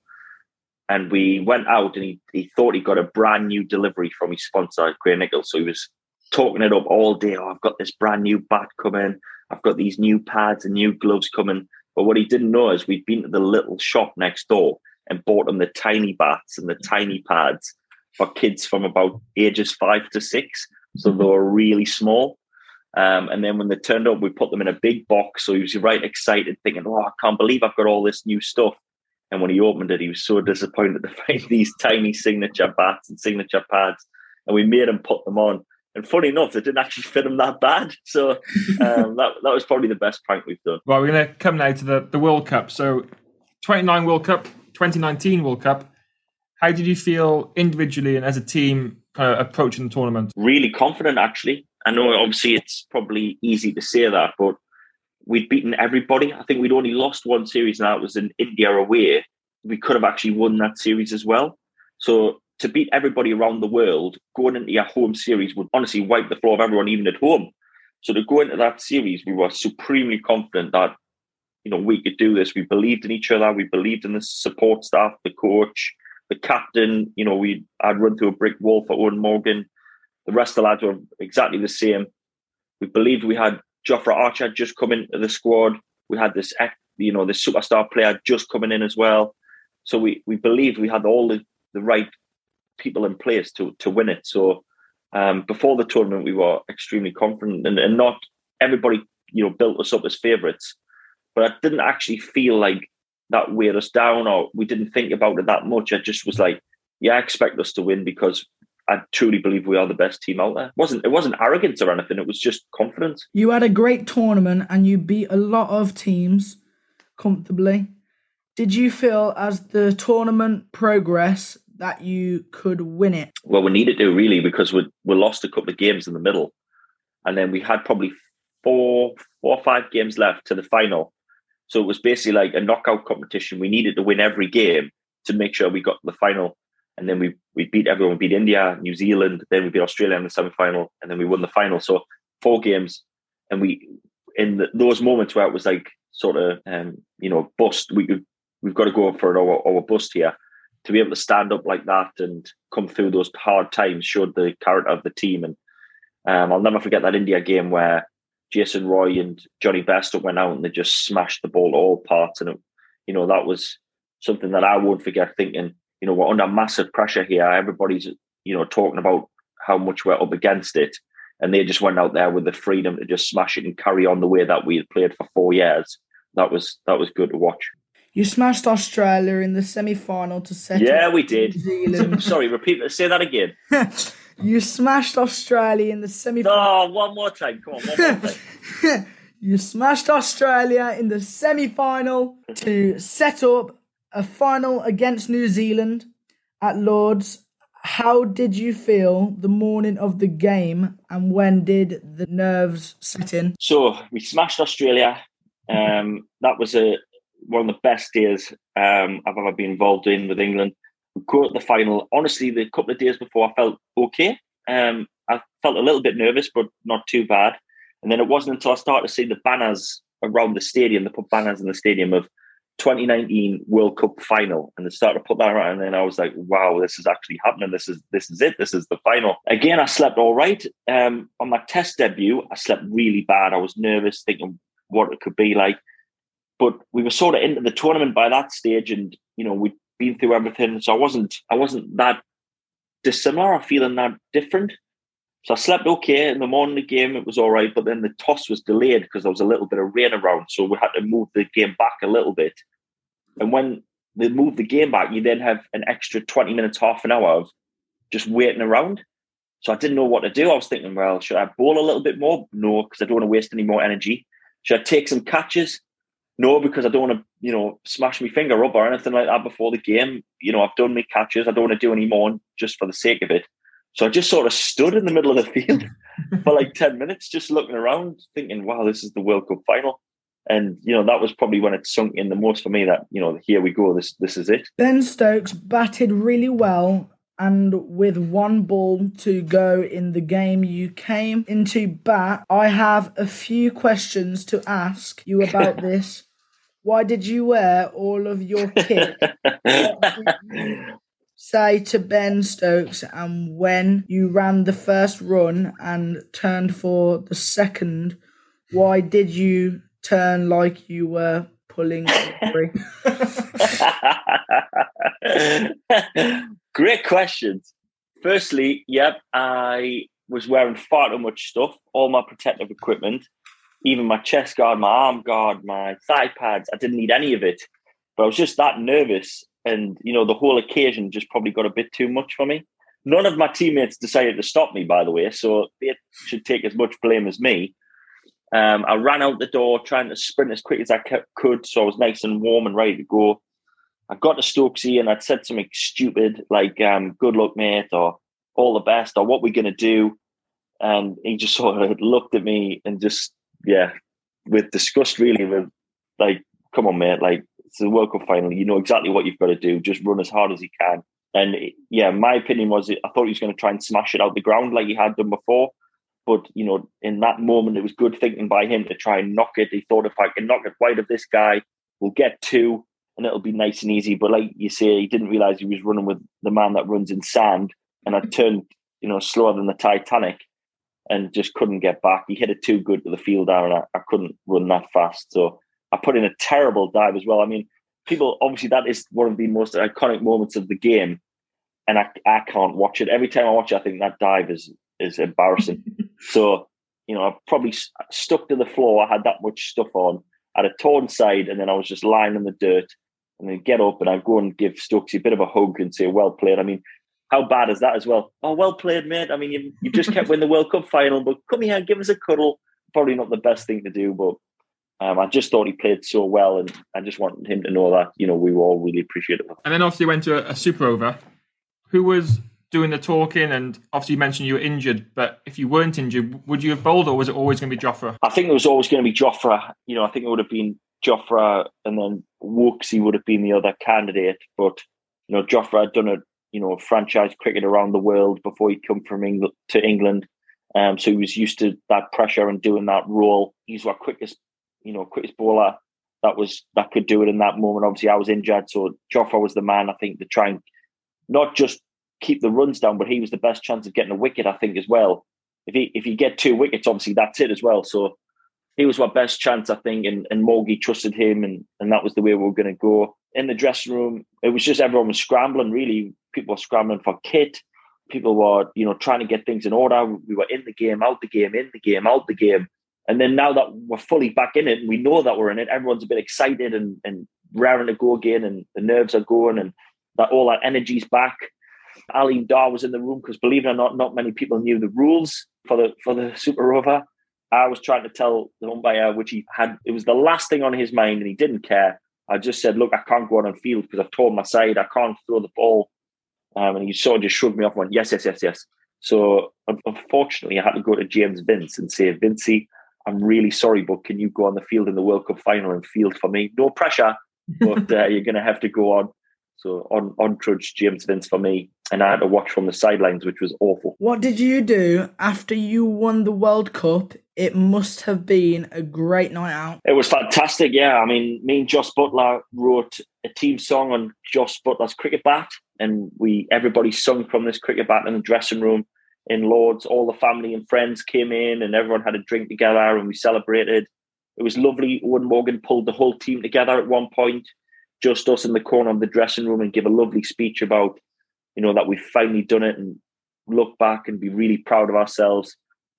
And we went out and he, he thought he got a brand new delivery from his sponsor, Gray-Nicolls. So he was talking it up all day. Oh, I've got this brand new bat coming. I've got these new pads and new gloves coming. But what he didn't know is we'd been to the little shop next door and bought him the tiny bats and the tiny pads for kids from about ages five to six so they were really small. Um, and then when they turned up, we put them in a big box. So he was right excited, thinking, "Oh, I can't believe I've got all this new stuff." And when he opened it, he was so disappointed to find these tiny signature bats and signature pads. And we made him put them on. And funny enough, they didn't actually fit him that bad. So um, that that was probably the best prank we've done. Well, we're going to come now to the, the World Cup. So, 29 World Cup, 2019 World Cup. How did you feel individually and as a team kind of approaching the tournament? Really confident, actually. I know obviously it's probably easy to say that, but we'd beaten everybody. I think we'd only lost one series, and that was in India away. We could have actually won that series as well. So to beat everybody around the world, going into your home series would honestly wipe the floor of everyone, even at home. So to go into that series, we were supremely confident that you know we could do this. We believed in each other. We believed in the support staff, the coach, the captain. You know, we I'd run through a brick wall for Eoin Morgan. The rest of the lads were exactly the same. We believed we had Jofra Archer just come into the squad. We had this, you know, this superstar player just coming in as well. So we we believed we had all the, the right people in place to to win it. So um, before the tournament, we were extremely confident, and, and not everybody, you know, built us up as favourites. But I didn't actually feel like that weighed us down, or we didn't think about it that much. I just was like, yeah, I expect us to win because I truly believe we are the best team out there. It wasn't it wasn't arrogance or anything. It was just confidence. You had a great tournament and you beat a lot of teams comfortably. Did you feel as the tournament progressed that you could win it? Well, we needed to really because we we lost a couple of games in the middle, and then we had probably four four or five games left to the final. So it was basically like a knockout competition. We needed to win every game to make sure we got the final and then we we beat everyone. We beat India, New Zealand, then we beat Australia in the semi final, and then we won the final. So four games, and we in the, those moments where it was like sort of um, you know bust. We we've got to go for our, our bust here to be able to stand up like that and come through those hard times showed the character of the team. And um, I'll never forget that India game where Jason Roy and Jonny Bairstow went out and they just smashed the ball to all parts. And it, you know that was something that I won't forget. Thinking you know, we're under massive pressure here. Everybody's, you know, talking about how much we're up against it. And they just went out there with the freedom to just smash it and carry on the way that we had played for four years. That was that was good to watch. You smashed Australia in the semi final to set Yeah, we did. Sorry, repeat say that again. you smashed Australia in the semi Oh, one more time. Come on, one more time. you smashed Australia in the semi final to set up a final against New Zealand at Lords. How did you feel the morning of the game, and when did the nerves set in? So we smashed Australia. Um, that was a one of the best days um, I've ever been involved in with England. We go to the final. Honestly, the couple of days before, I felt okay. Um, I felt a little bit nervous, but not too bad. And then it wasn't until I started to see the banners around the stadium. They put banners in the stadium of 2019 World Cup final, and they started to put that around, and then I was like, "Wow, this is actually happening. This is this is it. This is the final." Again, I slept all right. Um, on my test debut, I slept really bad. I was nervous, thinking what it could be like. But we were sort of into the tournament by that stage, and you know we'd been through everything, so I wasn't I wasn't that dissimilar or feeling that different. So I slept okay. In the morning, the game it was all right, but then the toss was delayed because there was a little bit of rain around, so we had to move the game back a little bit. And when they move the game back, you then have an extra twenty minutes, half an hour of just waiting around. So I didn't know what to do. I was thinking, well, should I bowl a little bit more? No, because I don't want to waste any more energy. Should I take some catches? No, because I don't want to, you know, smash my finger up or anything like that before the game. You know, I've done my catches. I don't want to do any more just for the sake of it. So I just sort of stood in the middle of the field for like 10 minutes, just looking around, thinking, wow, this is the World Cup final. And, you know, that was probably when it sunk in the most for me that, you know, here we go, this this is it. Ben Stokes batted really well. And with one ball to go in the game you came into bat, I have a few questions to ask you about this. Why did you wear all of your kit? say to Ben Stokes and when you ran the first run and turned for the second, why did you turn like you were pulling Great questions. Firstly, yep, I was wearing far too much stuff, all my protective equipment, even my chest guard, my arm guard, my thigh pads. I didn't need any of it. But I was just that nervous and you know the whole occasion just probably got a bit too much for me. none of my teammates decided to stop me, by the way, so they should take as much blame as me. Um, I ran out the door trying to sprint as quick as I could, so I was nice and warm and ready to go. I got to Stokesy and I'd said something stupid like um, "Good luck, mate," or "All the best," or "What we're to do?" And he just sort of looked at me and just yeah, with disgust, really, with like, "Come on, mate! Like it's the World Cup final. You know exactly what you've got to do. Just run as hard as you can." And yeah, my opinion was I thought he was going to try and smash it out the ground like he had done before. But you know, in that moment, it was good thinking by him to try and knock it. He thought if I can knock it wide of this guy, we'll get two, and it'll be nice and easy. But like you say, he didn't realize he was running with the man that runs in sand, and I turned, you know, slower than the Titanic, and just couldn't get back. He hit it too good to the fielder, and I, I couldn't run that fast. So I put in a terrible dive as well. I mean, people obviously that is one of the most iconic moments of the game, and I I can't watch it. Every time I watch it, I think that dive is is embarrassing. so you know, I probably stuck to the floor. I had that much stuff on. I had a torn side, and then I was just lying in the dirt. And then get up and I go and give Stokesy a bit of a hug and say, "Well played." I mean, how bad is that as well? Oh, well played, mate. I mean, you you just kept winning the World Cup final, but come here, give us a cuddle. Probably not the best thing to do, but um, I just thought he played so well, and I just wanted him to know that you know we were all really appreciative. And then obviously went to a, a super over. Who was doing the talking? And obviously you mentioned you were injured, but if you weren't injured, would you have bowled, or was it always going to be Jofra? I think it was always going to be Jofra. You know, I think it would have been Jofra, and then Woakesy would have been the other candidate. But you know, Jofra had done a you know franchise cricket around the world before he'd come from England to England. Um, so he was used to that pressure and doing that role. He's our quickest you know, quickest bowler that was that could do it in that moment. Obviously, I was injured, so Jofra was the man I think to try and not just keep the runs down, but he was the best chance of getting a wicket, I think, as well. If he if you get two wickets, obviously that's it as well. So he was our best chance, I think, and and Morgie trusted him, and and that was the way we were going to go. In the dressing room, it was just everyone was scrambling. Really, people were scrambling for kit. People were, you know, trying to get things in order. We were in the game, out the game, in the game, out the game. And then now that we're fully back in it and we know that we're in it, everyone's a bit excited and, and raring to go again and the nerves are going and that all that energy's back. Aleem Dar was in the room because believe it or not, not many people knew the rules for the for the Super Over. I was trying to tell the umpire, which he had, it was the last thing on his mind and he didn't care. I just said, look, I can't go on and field because I've torn my side. I can't throw the ball. Um, and he sort of just shrugged me off and went, yes, yes, yes, yes. So unfortunately, I had to go to James Vince and say, Vincey, I'm really sorry, but can you go on the field in the World Cup final and field for me? No pressure, but uh, you're going to have to go on. So on on trudge James Vince for me, and I had to watch from the sidelines, which was awful. What did you do after you won the World Cup? It must have been a great night out. It was fantastic. Yeah, I mean, me and Jos Buttler wrote a team song on Jos Buttler's cricket bat, and we everybody sung from this cricket bat in the dressing room in Lords. All the family and friends came in and everyone had a drink together and we celebrated. It was lovely. Eoin Morgan pulled the whole team together at one point, just us in the corner of the dressing room and give a lovely speech about, you know, that we've finally done it and look back and be really proud of ourselves.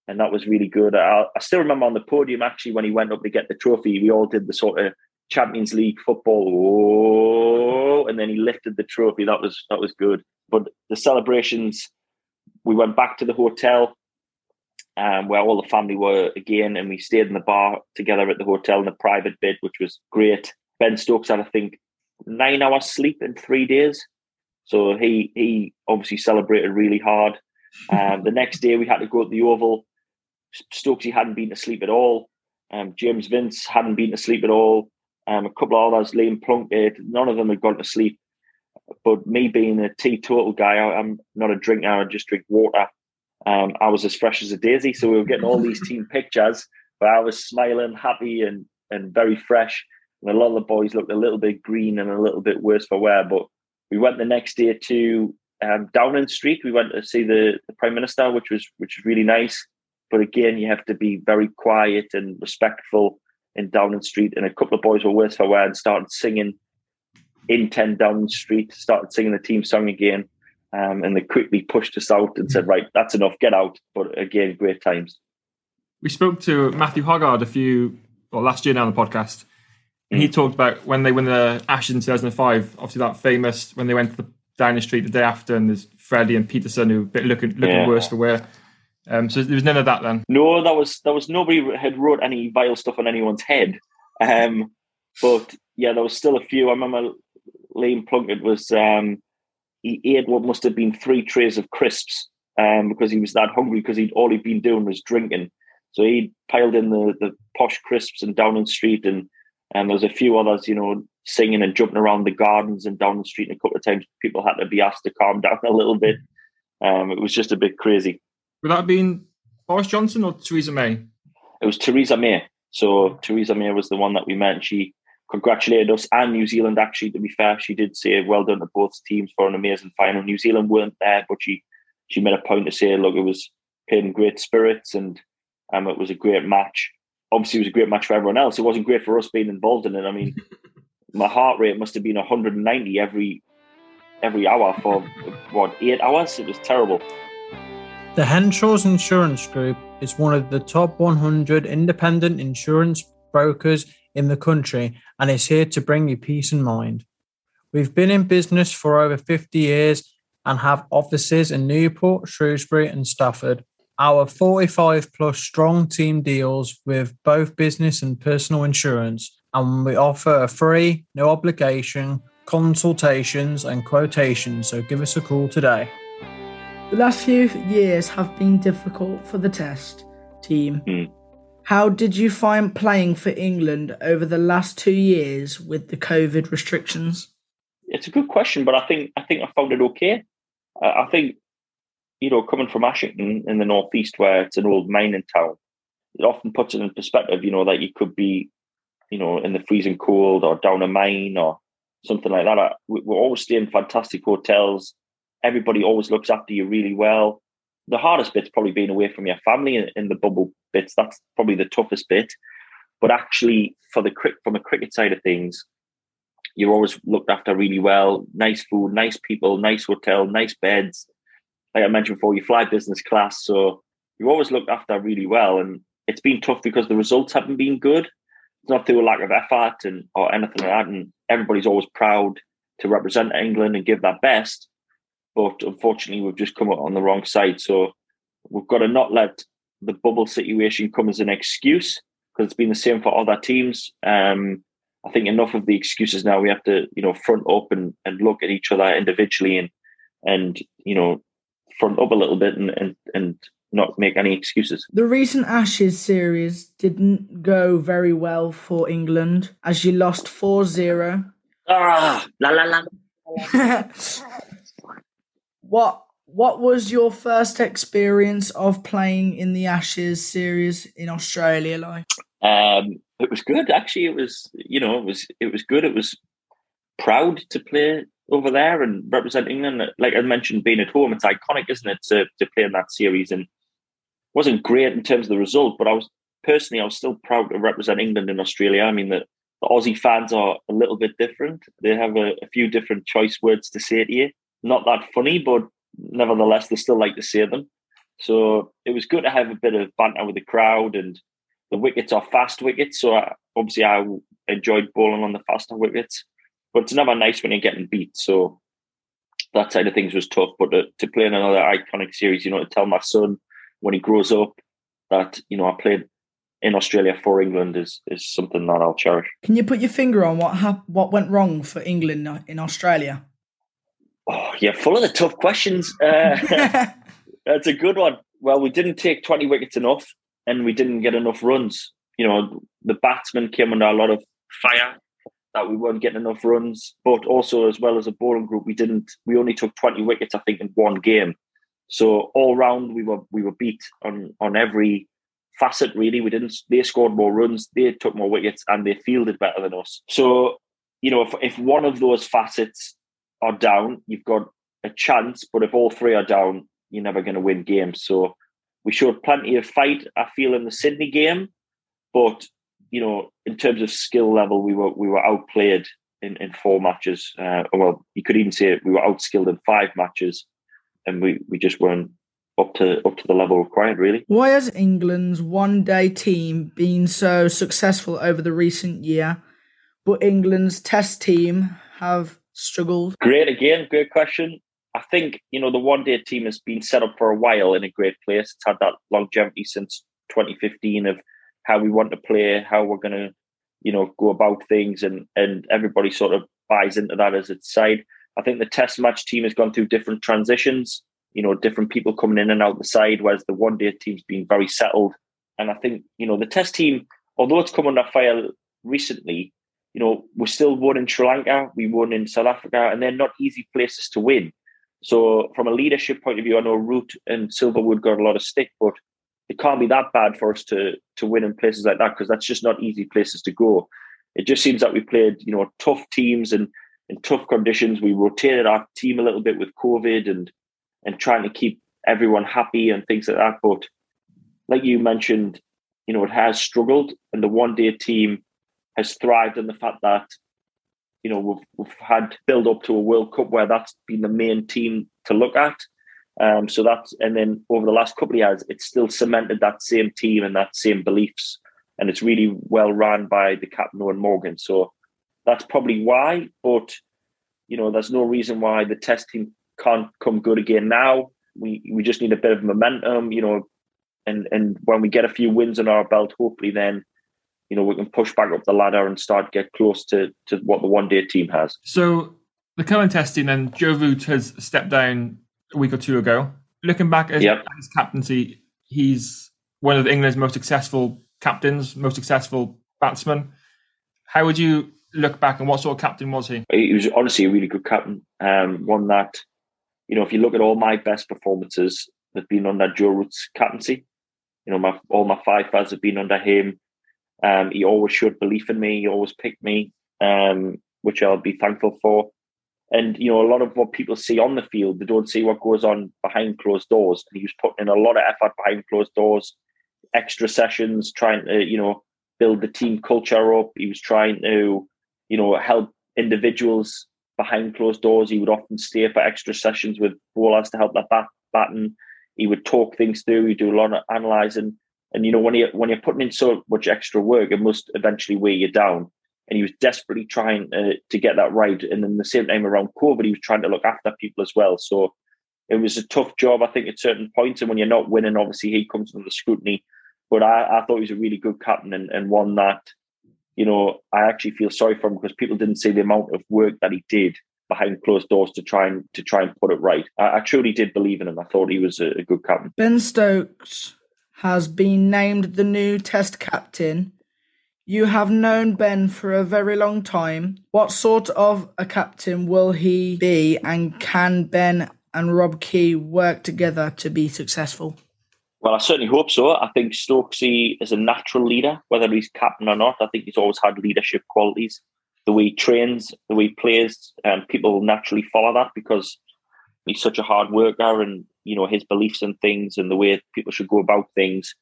And that was really good. I, I still remember on the podium actually when he went up to get the trophy, we all did the sort of Champions League football, oh, and then he lifted the trophy. That was that was good. But the celebrations we went back to the hotel um, where all the family were again, and we stayed in the bar together at the hotel in a private bed, which was great. Ben Stokes had, I think, nine hours sleep in three days, so he he obviously celebrated really hard. Um, the next day, we had to go to the Oval. Stokesy hadn't been to sleep at all. Um, James Vince hadn't been to sleep at all. Um, a couple of others, Liam Plunkett, none of them had gone to sleep. But me being a teetotal guy, I, am not a drinker. I just drink water. Um, I was as fresh as a daisy, so we were getting all these team pictures where I was smiling, happy, and and very fresh. And a lot of the boys looked a little bit green and a little bit worse for wear. But we went the next day to um, Downing Street. We went to see the, the Prime Minister, which was which was really nice. But again, you have to be very quiet and respectful in Downing Street. And a couple of boys were worse for wear and started singing in 10 Downing Street, started singing the team song again. Um, and they quickly pushed us out and said, right, that's enough, get out. But again, great times. We spoke to Matthew Hoggard a few, well, last year now on the podcast. And mm. he talked about when they won the Ashes in 2005, obviously that famous, when they went to the Downing Street the day after and there's Freddie and Pietersen who a bit looking looking Yeah. worse for wear. Um, so there was none of that then. No, that was that was nobody had wrote any vile stuff on anyone's head. Um, but yeah, there was still a few. I remember Liam Plunkett was um, he ate what must have been three trays of crisps um, because he was that hungry because he'd all he'd been doing was drinking. So he piled in the the posh crisps and Downing Street, and and there was a few others, you know, singing and jumping around the gardens and Downing Street. And a couple of times, people had to be asked to calm down a little bit. Um, it was just a bit crazy. Would that have been Boris Johnson or Theresa May? It was Theresa May. So Theresa May was the one that we met. And she congratulated us and New Zealand. Actually, to be fair, she did say well done to both teams for an amazing final. New Zealand weren't there, but she she made a point to say, look, it was played in great spirits and um, it was a great match. Obviously, it was a great match for everyone else. It wasn't great for us being involved in it. I mean, my heart rate must have been 190 every every hour for what eight hours. It was terrible. The Henshaws Insurance Group is one of the top 100 independent insurance brokers in the country and is here to bring you peace and mind. We've been in business for over 50 years and have offices in Newport, Shrewsbury, and Stafford. Our 45 plus strong team deals with both business and personal insurance, and we offer a free, no obligation consultations and quotations. So give us a call today. The last few years have been difficult for the test team. Hmm. How did you find playing for England over the last two years with the COVID restrictions? It's a good question, but I think I think I found it okay. I, I think you know, coming from Ashington in the northeast, where it's an old mining town, it often puts it in perspective. You know that you could be, you know, in the freezing cold or down a mine or something like that. I, we're always staying in fantastic hotels. Everybody always looks after you really well. The hardest bit's probably being away from your family in, in the bubble bits. That's probably the toughest bit. But actually, for the from a cricket side of things, you're always looked after really well. Nice food, nice people, nice hotel, nice beds. Like I mentioned before, you fly business class, so you're always looked after really well. And it's been tough because the results haven't been good. It's not through a lack of effort and or anything like that. And everybody's always proud to represent England and give their best. But unfortunately, we've just come out on the wrong side. So we've got to not let the bubble situation come as an excuse because it's been the same for other teams. Um, I think enough of the excuses now. We have to, you know, front up and, and look at each other individually and and you know, front up a little bit and and, and not make any excuses. The recent Ashes series didn't go very well for England as you lost 4 0. Ah, la la la. what what was your first experience of playing in the Ashes series in Australia like? Um, it was good actually. It was you know it was it was good. It was proud to play over there and represent England. Like I mentioned, being at home, it's iconic, isn't it, to to play in that series? And wasn't great in terms of the result, but I was personally I was still proud to represent England in Australia. I mean the, the Aussie fans are a little bit different. They have a, a few different choice words to say to you. Not that funny, but nevertheless they still like to say them. So it was good to have a bit of banter with the crowd and the wickets are fast wickets, so I, obviously I enjoyed bowling on the faster wickets. But it's never nice when you're getting beat. So that side of things was tough. But to, to play in another iconic series, you know, to tell my son when he grows up that you know I played in Australia for England is is something that I'll cherish. Can you put your finger on what what went wrong for England uh, in Australia? Oh, yeah, full of the tough questions. Uh, that's a good one. Well, we didn't take 20 wickets enough and we didn't get enough runs. You know, the batsmen came under a lot of fire that we weren't getting enough runs, but also as well as a bowling group, we didn't. We only took 20 wickets, I think, in one game. So all round, we were we were beat on on every facet. Really, we didn't. They scored more runs, they took more wickets, and they fielded better than us. So you know, if if one of those facets are down, you've got a chance. But if all three are down, you're never going to win games. So we showed plenty of fight. I feel in the Sydney game, but you know, in terms of skill level, we were we were outplayed in, in four matches. Uh, well, you could even say we were outskilled in five matches, and we, we just weren't up to up to the level required. Really, Why has England's one day team been so successful over the recent year, but England's test team have struggled? great again, great question. I think you know the one day team has been set up for a while in a great place. It's had that longevity since 2015 of how we want to play, how we're going to, you know, go about things, and and everybody sort of buys into that as its side. I think the test match team has gone through different transitions, you know, different people coming in and out the side, whereas the one day team's been very settled. And I think, you know, the test team, although it's come under fire recently, you know, we still won in Sri Lanka, we won in South Africa, and they're not easy places to win. So, from a leadership point of view, I know Root and Silverwood got a lot of stick, but it can't be that bad for us to to win in places like that because that's just not easy places to go. It just seems that we played, you know, tough teams and in tough conditions. We rotated our team a little bit with COVID and and trying to keep everyone happy and things like that. But like you mentioned, you know, it has struggled, and the one day team has thrived on the fact that you know we've we've had build up to a World Cup where that's been the main team to look at. Um, so that's and then over the last couple of years, it's still cemented that same team and that same beliefs, and it's really well run by the captain Eoin Morgan. So that's probably why. But you know, there's no reason why the test team can't come good again now. We we just need a bit of momentum, you know, and and when we get a few wins on our belt, hopefully then you know we can push back up the ladder and start get close to to what the one day team has. So the current testing and Joe Root has stepped down a week or two ago. Looking back at, Yep. his captaincy, he's one of England's most successful captains, most successful batsmen. How would you look back and what sort of captain was he? He was honestly a really good captain. Um, one that, you know, if you look at all my best performances, they've been under Joe Root's captaincy. You know, my all my five-fors have been under him. Um, he always showed belief in me. He always picked me, um, which I'll be thankful for. And you know, a lot of what people see on the field, they don't see what goes on behind closed doors. And he was putting in a lot of effort behind closed doors, extra sessions, trying to you know build the team culture up. He was trying to you know help individuals behind closed doors. He would often stay for extra sessions with bowlers to help that bat batten. He would talk things through. He'd do a lot of analysing. And you know, when you when you're putting in so much extra work, it must eventually weigh you down. And he was desperately trying uh, to get that right. And then the same time around COVID, he was trying to look after people as well. So it was a tough job, I think, at certain points. And when you're not winning, obviously he comes under scrutiny. But I, I thought he was a really good captain and, and one that, you know, I actually feel sorry for him because people didn't see the amount of work that he did behind closed doors to try and to try and put it right. I, I truly did believe in him. I thought he was a, a good captain. Ben Stokes has been named the new Test captain. You have known Ben for a very long time. What sort of a captain will he be, and can Ben and Rob Key work together to be successful? Well, I certainly hope so. I think Stokesy is a natural leader, whether he's captain or not. I think he's always had leadership qualities. The way he trains, the way he plays, and people will naturally follow that because he's such a hard worker and you know his beliefs and things and the way people should go about things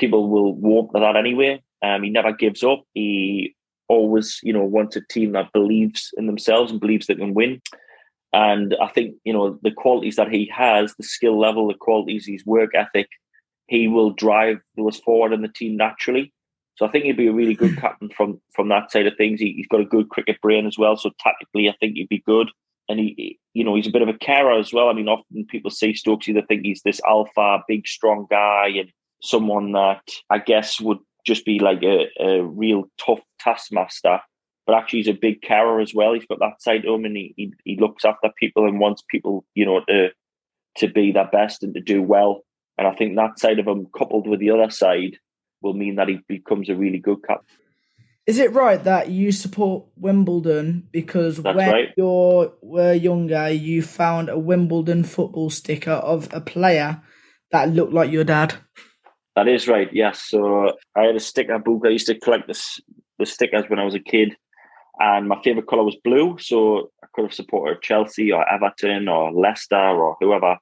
people will warm to that anyway. Um, he never gives up. He always you know wants a team that believes in themselves and believes they can win. And i think you know the qualities that he has the skill level the qualities his work ethic he will drive us forward in the team naturally. So i think he'd be a really good captain from from that side of things. He, he's got a good cricket brain as well. So tactically i think he'd be good and he, you know, he's a bit of a carer as well. I mean, often people say Stokes either think he's this alpha, big, strong guy, and someone that I guess would just be like a, a real tough taskmaster. But actually, he's a big carer as well. He's got that side to him, and he, he he looks after people and wants people, you know, to to be their best and to do well. And I think that side of him, coupled with the other side, will mean that he becomes a really good captain. Is it right that you support Wimbledon because That's when right. you were younger, you found a Wimbledon football sticker of a player that looked like your dad? That is right. Yes. So I had a sticker book. I used to collect the the stickers when I was a kid, and my favorite color was blue. So I could have supported Chelsea or Everton or Leicester or whoever.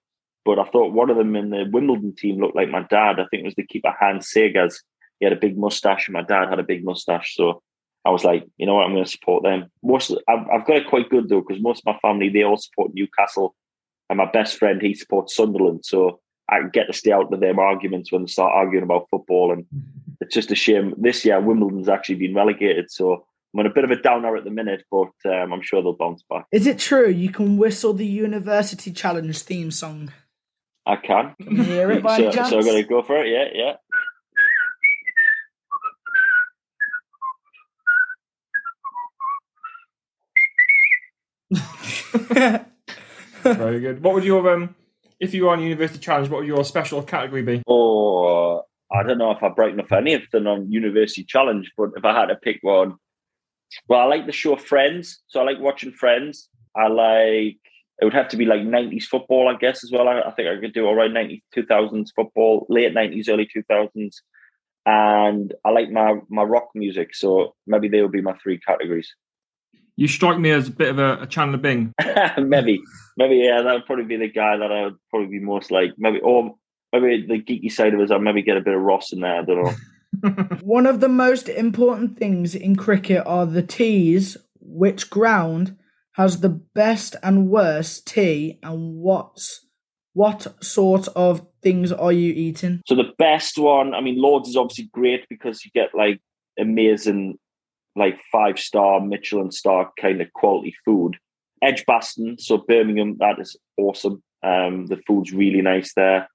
But I thought one of them in the Wimbledon team looked like my dad. I think it was the keeper Hans Segers. He had a big mustache, and my dad had a big mustache. So I was like, you know what, I'm going to support them. Most I've, I've got it quite good though, because most of my family they all support Newcastle, and my best friend he supports Sunderland. So I get to stay out of them arguments when they start arguing about football. And it's just a shame. This year, Wimbledon's actually been relegated. So I'm on a bit of a downer at the minute, but um, I'm sure they'll bounce back. Is it true you can whistle the University Challenge theme song? I can. Can hear it by so, chance? so I'm going to go for it. Yeah, yeah. Very good. What would your um, if you were on University Challenge, what would your special category be? Or I don't know if I break enough any of them on University Challenge, but if I had to pick one, well, I like the show Friends, so I like watching Friends. I like it would have to be like 90s football, I guess, as well. I, I think I could do all right 90s, 2000s football, late 90s, early 2000s. And I like my, my rock music, so maybe they would be my three categories. You strike me as a bit of a, a Chandler Bing. maybe, maybe, yeah, that would probably be the guy that I would probably be most like. Maybe, or maybe the geeky side of us, I'd maybe get a bit of Ross in there. I don't know. One of the most important things in cricket are the teas. Which ground has the best and worst tea, and what's what sort of things are you eating? So the best one, I mean, Lords is obviously great because you get like amazing, like five star Michelin star kind of quality food. Edge Edgbaston, so Birmingham, that is awesome. Um, the food's really nice there.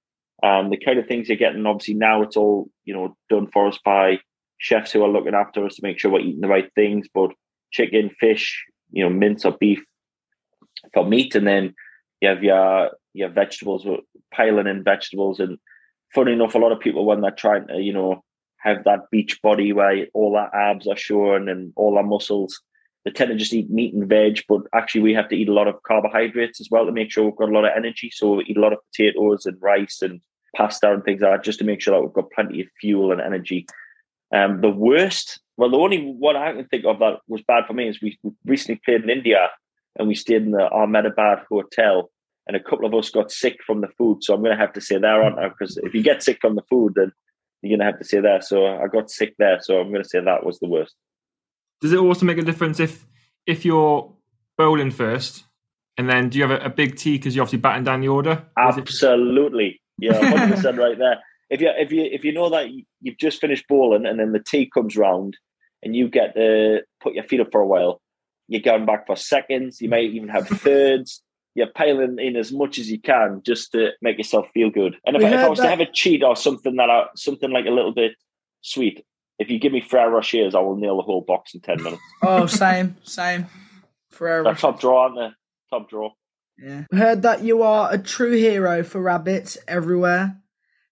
Um, the kind of things you're getting, obviously now it's all you know done for us by chefs who are looking after us to make sure we're eating the right things. But chicken, fish, you know, mince or beef for meat, and then you have your your vegetables, piling in vegetables. And funny enough, a lot of people when they're trying to, you know, have that beach body where all our abs are showing and all our muscles, they tend to just eat meat and veg. But actually, we have to eat a lot of carbohydrates as well to make sure we've got a lot of energy. So we eat a lot of potatoes and rice and pasta and things like that, just to make sure that we've got plenty of fuel and energy. Um, the worst, well, the only one I can think of that was bad for me is we recently played in India and we stayed in the Ahmedabad hotel, and a couple of us got sick from the food. So I'm going to have to say there, aren't I? Because if you get sick from the food, then you're going to have to say there. So I got sick there, so I'm going to say that was the worst. Does it also make a difference if if you're bowling first, and then do you have a, a big tea because you're obviously batting down the order? Absolutely, yeah, 100 percent right there. If you if you if you know that you've just finished bowling and then the tea comes round and you get to put your feet up for a while, you're going back for seconds. You may even have thirds. You're piling in as much as you can just to make yourself feel good. And if, I, if I was that- to have a cheat or something that I, something like a little bit sweet, if you give me Ferrero Rochers, I will nail the whole box in ten minutes. Oh, same, same. Forever. They're top draw, aren't they? Top draw. Yeah. Heard that you are a true hero for rabbits everywhere.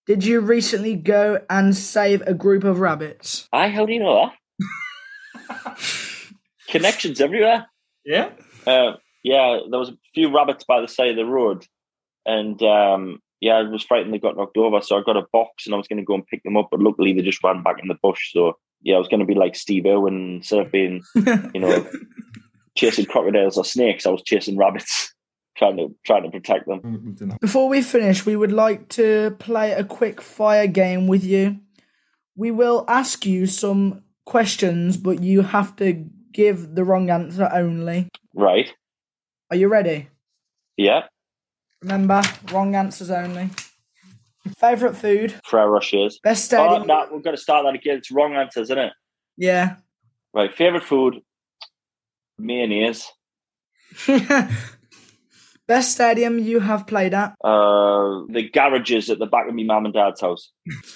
Did you recently go and save a group of rabbits? I how do you know that? Connections everywhere. Yeah. Uh, yeah, there was a few rabbits by the side of the road, and um, yeah, I was frightened they got knocked over. So I got a box and I was going to go and pick them up, but luckily they just ran back in the bush. So yeah, I was going to be like Steve Irwin instead of being, you know, chasing crocodiles or snakes. I was chasing rabbits, trying to trying to protect them. Before we finish, we would like to play a quick fire game with you. We will ask you some questions, but you have to give the wrong answer only. Right? Are you ready? Yeah. Remember, wrong answers only. Favorite food? Ferrero Rochers. Best Oh, stadium? no, we've got to start that again. It's wrong answers, isn't it? Yeah. Right. Favorite food? Mayonnaise. Best stadium you have played at? Uh, the garages at the back of my mum and dad's house.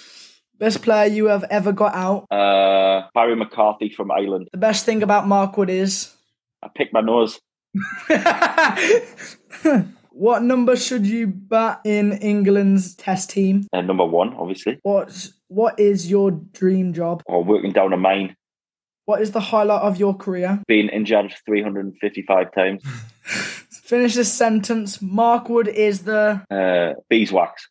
Best player you have ever got out? Uh, Barry McCarthy from Ireland. The best thing about Mark Wood is? I pick my nose. What number should you bat in England's test team? Uh, number one, obviously. What What is your dream job? Or working down a mine. What is the highlight of your career? Being injured 355 times. Finish this sentence. Mark Wood is the. Uh, beeswax.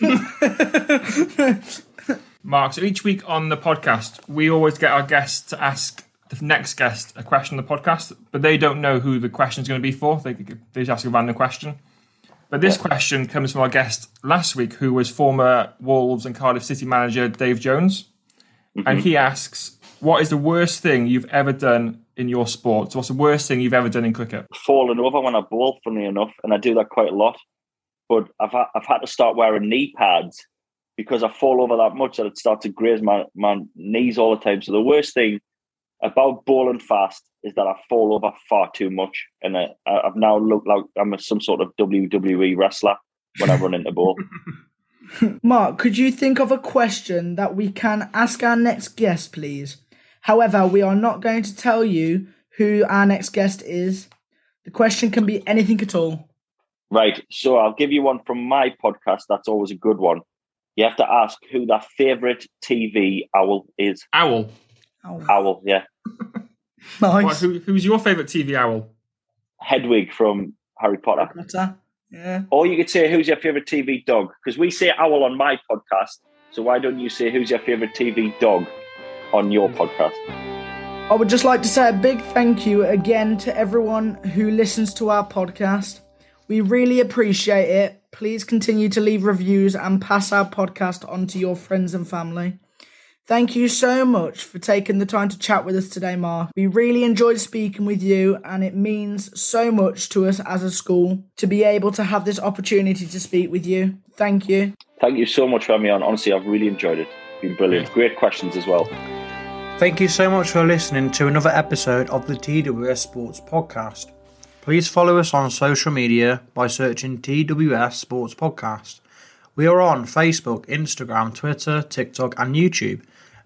Mark, so each week on the podcast, we always get our guests to ask the next guest a question on the podcast, but they don't know who the question is going to be for. They, they just ask a random question. But this question comes from our guest last week, who was former Wolves and Cardiff City manager Dave Jones. And mm-hmm. he asks, What is the worst thing you've ever done in your sport? So, what's the worst thing you've ever done in cricket? Falling over when I bowl, funny enough, and I do that quite a lot. But I've, ha- I've had to start wearing knee pads because I fall over that much that it starts to graze my, my knees all the time. So the worst thing about bowling fast is that I fall over far too much, and I, I've now looked like I'm some sort of WWE wrestler when I run into ball. Mark, could you think of a question that we can ask our next guest, please? However, we are not going to tell you who our next guest is. The question can be anything at all. Right. So I'll give you one from my podcast. That's always a good one. You have to ask who their favorite TV owl is. Owl. Owl. Owl, yeah. Nice. What, who, who's your favourite TV owl? Hedwig from Harry Potter. Potter. Yeah. Or you could say, who's your favorite TV dog? Because we say owl on my podcast. So why don't you say, who's your favorite TV dog on your podcast? I would just like to say a big thank you again to everyone who listens to our podcast. We really appreciate it. Please continue to leave reviews and pass our podcast on to your friends and family. Thank you so much for taking the time to chat with us today, Mark. We really enjoyed speaking with you, and it means so much to us as a school to be able to have this opportunity to speak with you. Thank you. Thank you so much for having me on. Honestly, I've really enjoyed it. It's been brilliant. Great questions as well. Thank you so much for listening to another episode of the TWS Sports Podcast. Please follow us on social media by searching TWS Sports Podcast. We are on Facebook, Instagram, Twitter, TikTok, and YouTube.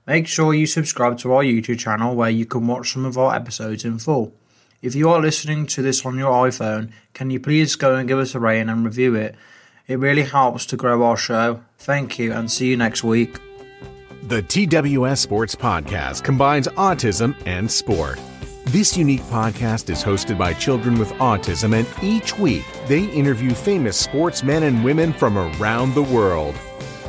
Make sure you subscribe to our YouTube channel where you can watch some of our episodes in full. If you are listening to this on your iPhone, can you please go and give us a rating and review it? It really helps to grow our show. Thank you and see you next week. The TWS Sports Podcast combines autism and sport. This unique podcast is hosted by children with autism, and each week they interview famous sportsmen and women from around the world.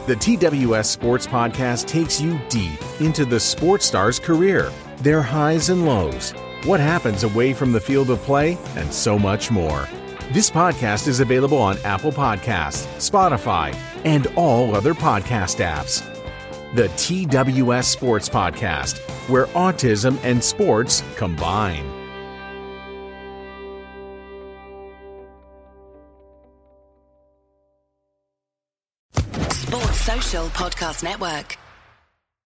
The TWS Sports Podcast takes you deep into the sports star's career, their highs and lows, what happens away from the field of play, and so much more. This podcast is available on Apple Podcasts, Spotify, and all other podcast apps. The TWS Sports Podcast, where autism and sports combine. Podcast Network.